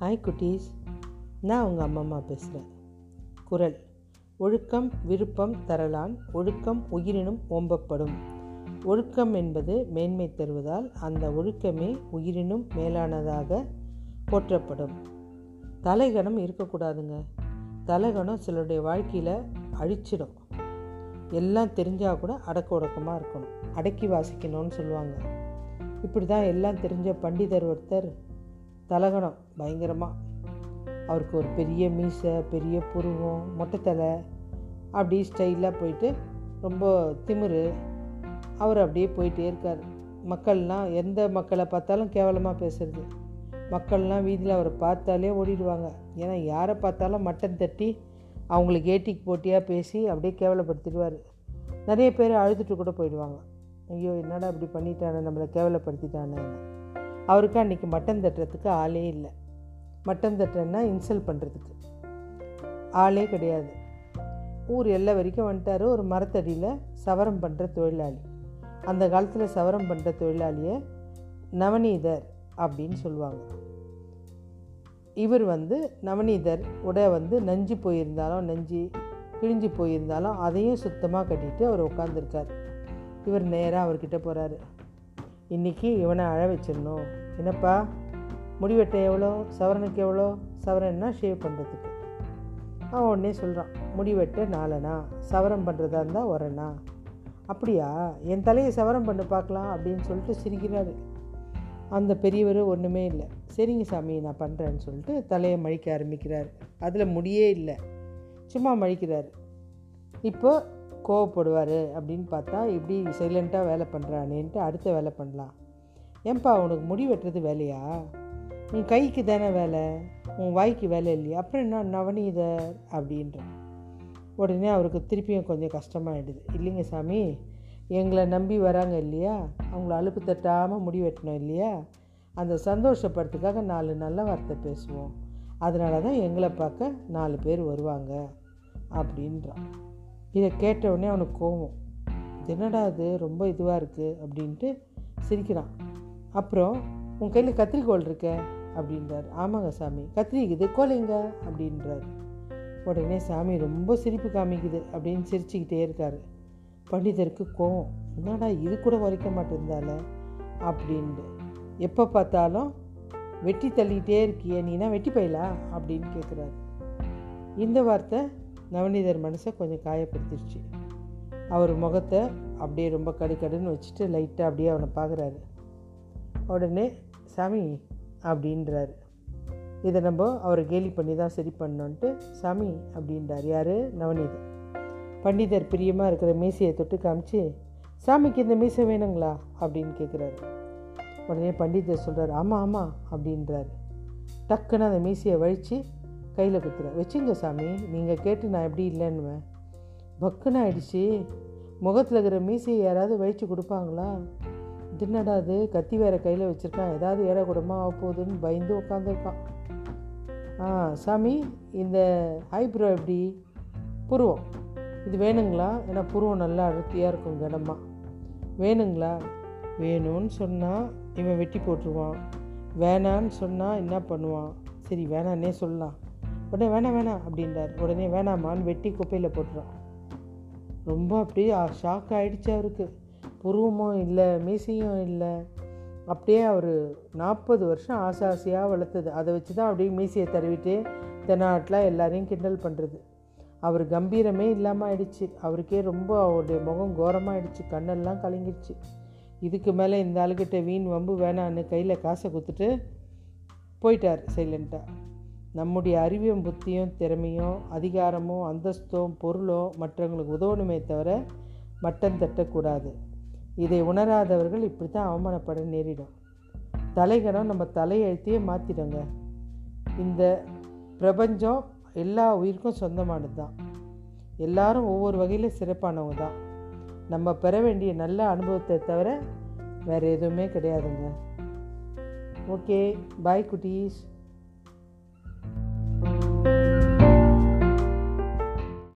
Hi குட்டீஸ். நான் உங்கள் அம்மம்மா பேசுகிறேன் குரல். ஒழுக்கம் விருப்பம் தரலான் ஒழுக்கம் உயிரினும் ஓம்பப்படும். ஒழுக்கம் என்பது மேன்மை தருவதால் அந்த ஒழுக்கமே உயிரினும் மேலானதாக போற்றப்படும். தலைகணம் இருக்கக்கூடாதுங்க. தலைகணம் சிலருடைய வாழ்க்கையில் அழிச்சிடும். எல்லாம் தெரிஞ்சால் கூட அடக்க உடக்கமாக இருக்கணும். அடக்கி வாசிக்கணும்னு சொல்லுவாங்க. இப்படி தான் எல்லாம் தெரிஞ்ச பண்டிதர் ஒருத்தர் தலகணம் பயங்கரமாக அவருக்கு ஒரு பெரிய மீசை பெரிய புருவம் மொட்டைத்தலை அப்படி ஸ்டைலாக போயிட்டு ரொம்ப திமிரு. அவர் அப்படியே போயிட்டே இருக்கார். மக்கள்லாம் எந்த மக்களை பார்த்தாலும் கேவலமாக பேசுறது. மக்கள்லாம் வீதியில் அவரை பார்த்தாலே ஓடிடுவாங்க. ஏன்னா யாரை பார்த்தாலும் மட்டன் தட்டி அவங்களுக்கு ஏட்டிக்கு போட்டியாக பேசி அப்படியே கேவலப்படுத்திடுவார். நிறைய பேர் அழுதுட்டு கூட போயிடுவாங்க. ஐயோ என்னடா இப்படி பண்ணிட்டானே நம்மளை கேவலப்படுத்திட்டானே அவருக்கு அன்றைக்கி மட்டன் தட்டுறதுக்கு ஆளே இல்லை. மட்டன் தட்டுறேன்னா இன்சல்ட் பண்ணுறதுக்கு ஆளே கிடையாது. ஊர் எல்லை வரைக்கும் வந்துட்டார். ஒரு மரத்தடியில் சவரம் பண்ணுற தொழிலாளி. அந்த காலத்தில் சவரம் பண்ணுற தொழிலாளியை நவநீதர் அப்படின்னு சொல்லுவாங்க. இவர் வந்து நவநீதர் உடை வந்து நஞ்சு போயிருந்தாலும் நஞ்சு கிழிஞ்சு போயிருந்தாலும் அதையும் சுத்தமாக கட்டிட்டு அவர் உட்காந்துருக்கார் இவர் நேராக அவர்கிட்ட போகிறாரு இன்றைக்கி இவனை அழ வச்சிடணும். என்னப்பா? முடிவெட்ட எவ்வளோ? சவரனுக்கு எவ்வளோ? சவரன்னா ஷேவ் பண்ணுறதுக்கு அவன் உடனே சொல்கிறான் முடிவெட்ட நாலனா? சவரம் பண்ணுறதா இருந்தால் வரனா அப்படியா? என் தலையை சவரம் பண்ணு பார்க்கலாம் அப்படின்னு சொல்லிட்டு சிரிக்கிறாரு. அந்த பெரியவர் ஒன்றுமே இல்லை. சரிங்க சாமி நான் பண்ணுறேன்னு சொல்லிட்டு தலையை மழிக்க ஆரம்பிக்கிறார். அதில் முடியே இல்லை. சும்மா மழிக்கிறார் இப்போ கோவப்படுவார் அப்படின்னு பார்த்தா இப்படி சைலண்ட்டாக வேலை பண்ணுறானேன்ட்டு அடுத்த வேலை பண்ணலாம். ஏன்பா உனக்கு முடி வெட்டுறது வேலையா? உன் கைக்கு தானே வேலை? உன் வாய்க்கு வேலை இல்லையா? அப்புறம் என்ன நவநீதர் அப்படின்ற உடனே அவருக்கு திருப்பியும் கொஞ்சம் கஷ்டமாகிடுது இல்லைங்க சாமி எங்களை நம்பி வராங்க இல்லையா? அவங்கள அலுப்பு தட்டாமல் முடி வெட்டணும் இல்லையா? அந்த சந்தோஷப்படுறதுக்காக நாலு நல்ல வார்த்தை பேசுவோம். அதனால தான் எங்களை பார்க்க நாலு பேர் வருவாங்க அப்படின்றான். இதை கேட்டவுடனே அவனுக்கு கோவம். என்னடா அது ரொம்ப இதுவாக இருக்குது அப்படின்ட்டு சிரிக்கிறான். அப்புறம் உன் கையில் கத்திரிக்கோள் இருக்க? அப்படின்றார். ஆமாங்க சாமி. கத்திரிக்குது. கோலைங்க அப்படின்றார். உடனே சாமி ரொம்ப சிரிப்பு காமிக்குது அப்படின்னு சிரிச்சுக்கிட்டே இருக்கார். பண்டிதருக்கு கோவம். என்னடா இது கூட உரைக்க மாட்டேருந்தால அப்படின்ட்டு. எப்போ பார்த்தாலும் வெட்டி தள்ளிக்கிட்டே இருக்கியே. நீனா வெட்டி போயிலா? அப்படின்னு கேட்குறாரு இந்த வார்த்தை நவநீதர் மனசை கொஞ்சம் காயப்படுத்திடுச்சு. அவர் முகத்தை அப்படியே ரொம்ப கடுக்கடுன்னு வச்சுட்டு லைட்டாக அப்படியே அவனை பார்க்குறாரு. உடனே சாமி அப்படின்றாரு. இதை நம்ம அவரை கேலி பண்ணி தான் சரி பண்ணோன்ட்டு சாமி அப்படின்றார். யார்? நவநீதர். பண்டிதர் பிரியமாக இருக்கிற மீசையை தொட்டு காமிச்சு சாமிக்கு இந்த மீசை வேணுங்களா? அப்படின்னு கேட்குறாரு உடனே பண்டிதர் சொல்கிறார் ஆமாம் ஆமாம் அப்படின்றாரு. டக்குன்னு அந்த மீசையை வழித்து கையில் கொடுத்துருவேன் வச்சுங்க சாமி நீங்கள் கேட்டு நான் எப்படி இல்லைன்னுவேன். பக்குன்னு ஆயிடுச்சு. முகத்தில் இருக்கிற மீசையை யாராவது வழித்து கொடுப்பாங்களா? தின்னடா அது கத்தி வேற கையில் வச்சுருக்கான். ஏதாவது ஏட கூடமாக ஆக போகுதுன்னு பயந்து உட்காந்துருக்கான் ஆ சாமி இந்த ஐப்ரோ எப்படி? புருவம். இது வேணுங்களா? ஏன்னா புருவம் நல்லா அழுத்தியாக இருக்கும் கனமாக வேணுங்களா? வேணும்னு சொன்னால் இவன் வெட்டி போட்டுருவான். வேணான்னு சொன்னால் என்ன பண்ணுவான்? சரி வேணான்னே சொல்லலாம். உடனே வேணாம் வேணாம் அப்படின்றார். உடனே வேணாமான்னு வெட்டி குப்பையில் போட்டுறான் ரொம்ப அப்படியே ஷாக் ஆகிடுச்சு அவருக்கு. புருவமும் இல்லை மீசையும் இல்லை. அப்படியே அவர் நாற்பது வருஷம் ஆசை ஆசையாக வளர்த்தது. அதை வச்சு தான் அப்படியே மீசையை தருவிட்டு தென்னாட்டில் எல்லாரையும் கிண்டல் பண்ணுறது அவர் கம்பீரமே இல்லாமல் ஆயிடுச்சு. அவருக்கே ரொம்ப அவருடைய முகம் கோரமாகிடுச்சு கண்ணெல்லாம் கலங்கிடுச்சு இதுக்கு மேலே இந்த ஆளுகிட்ட வீண் வம்பு வேணான்னு கையில் காசை கொடுத்துட்டு போயிட்டார் சைலண்ட்டாக நம்முடைய அறிவியும் புத்தியும் திறமையும் அதிகாரமும் அந்தஸ்தும் பொருளோ மற்றவங்களுக்கு உதவணுமே தவிர மட்டம் தட்டக்கூடாது. இதை உணராதவர்கள் இப்படி தான் அவமானப்பட நேரிடும். தலைகணம் நம்ம தலையெழுத்தையே மாற்றிடுங்க இந்த பிரபஞ்சம் எல்லா உயிருக்கும் சொந்தமானது தான் எல்லாரும் ஒவ்வொரு வகையில் சிறப்பானவங்க தான் நம்ம பெற வேண்டிய நல்ல அனுபவத்தை தவிர வேறு எதுவுமே கிடையாதுங்க. ஓகே பாய் குட்டீஸ்.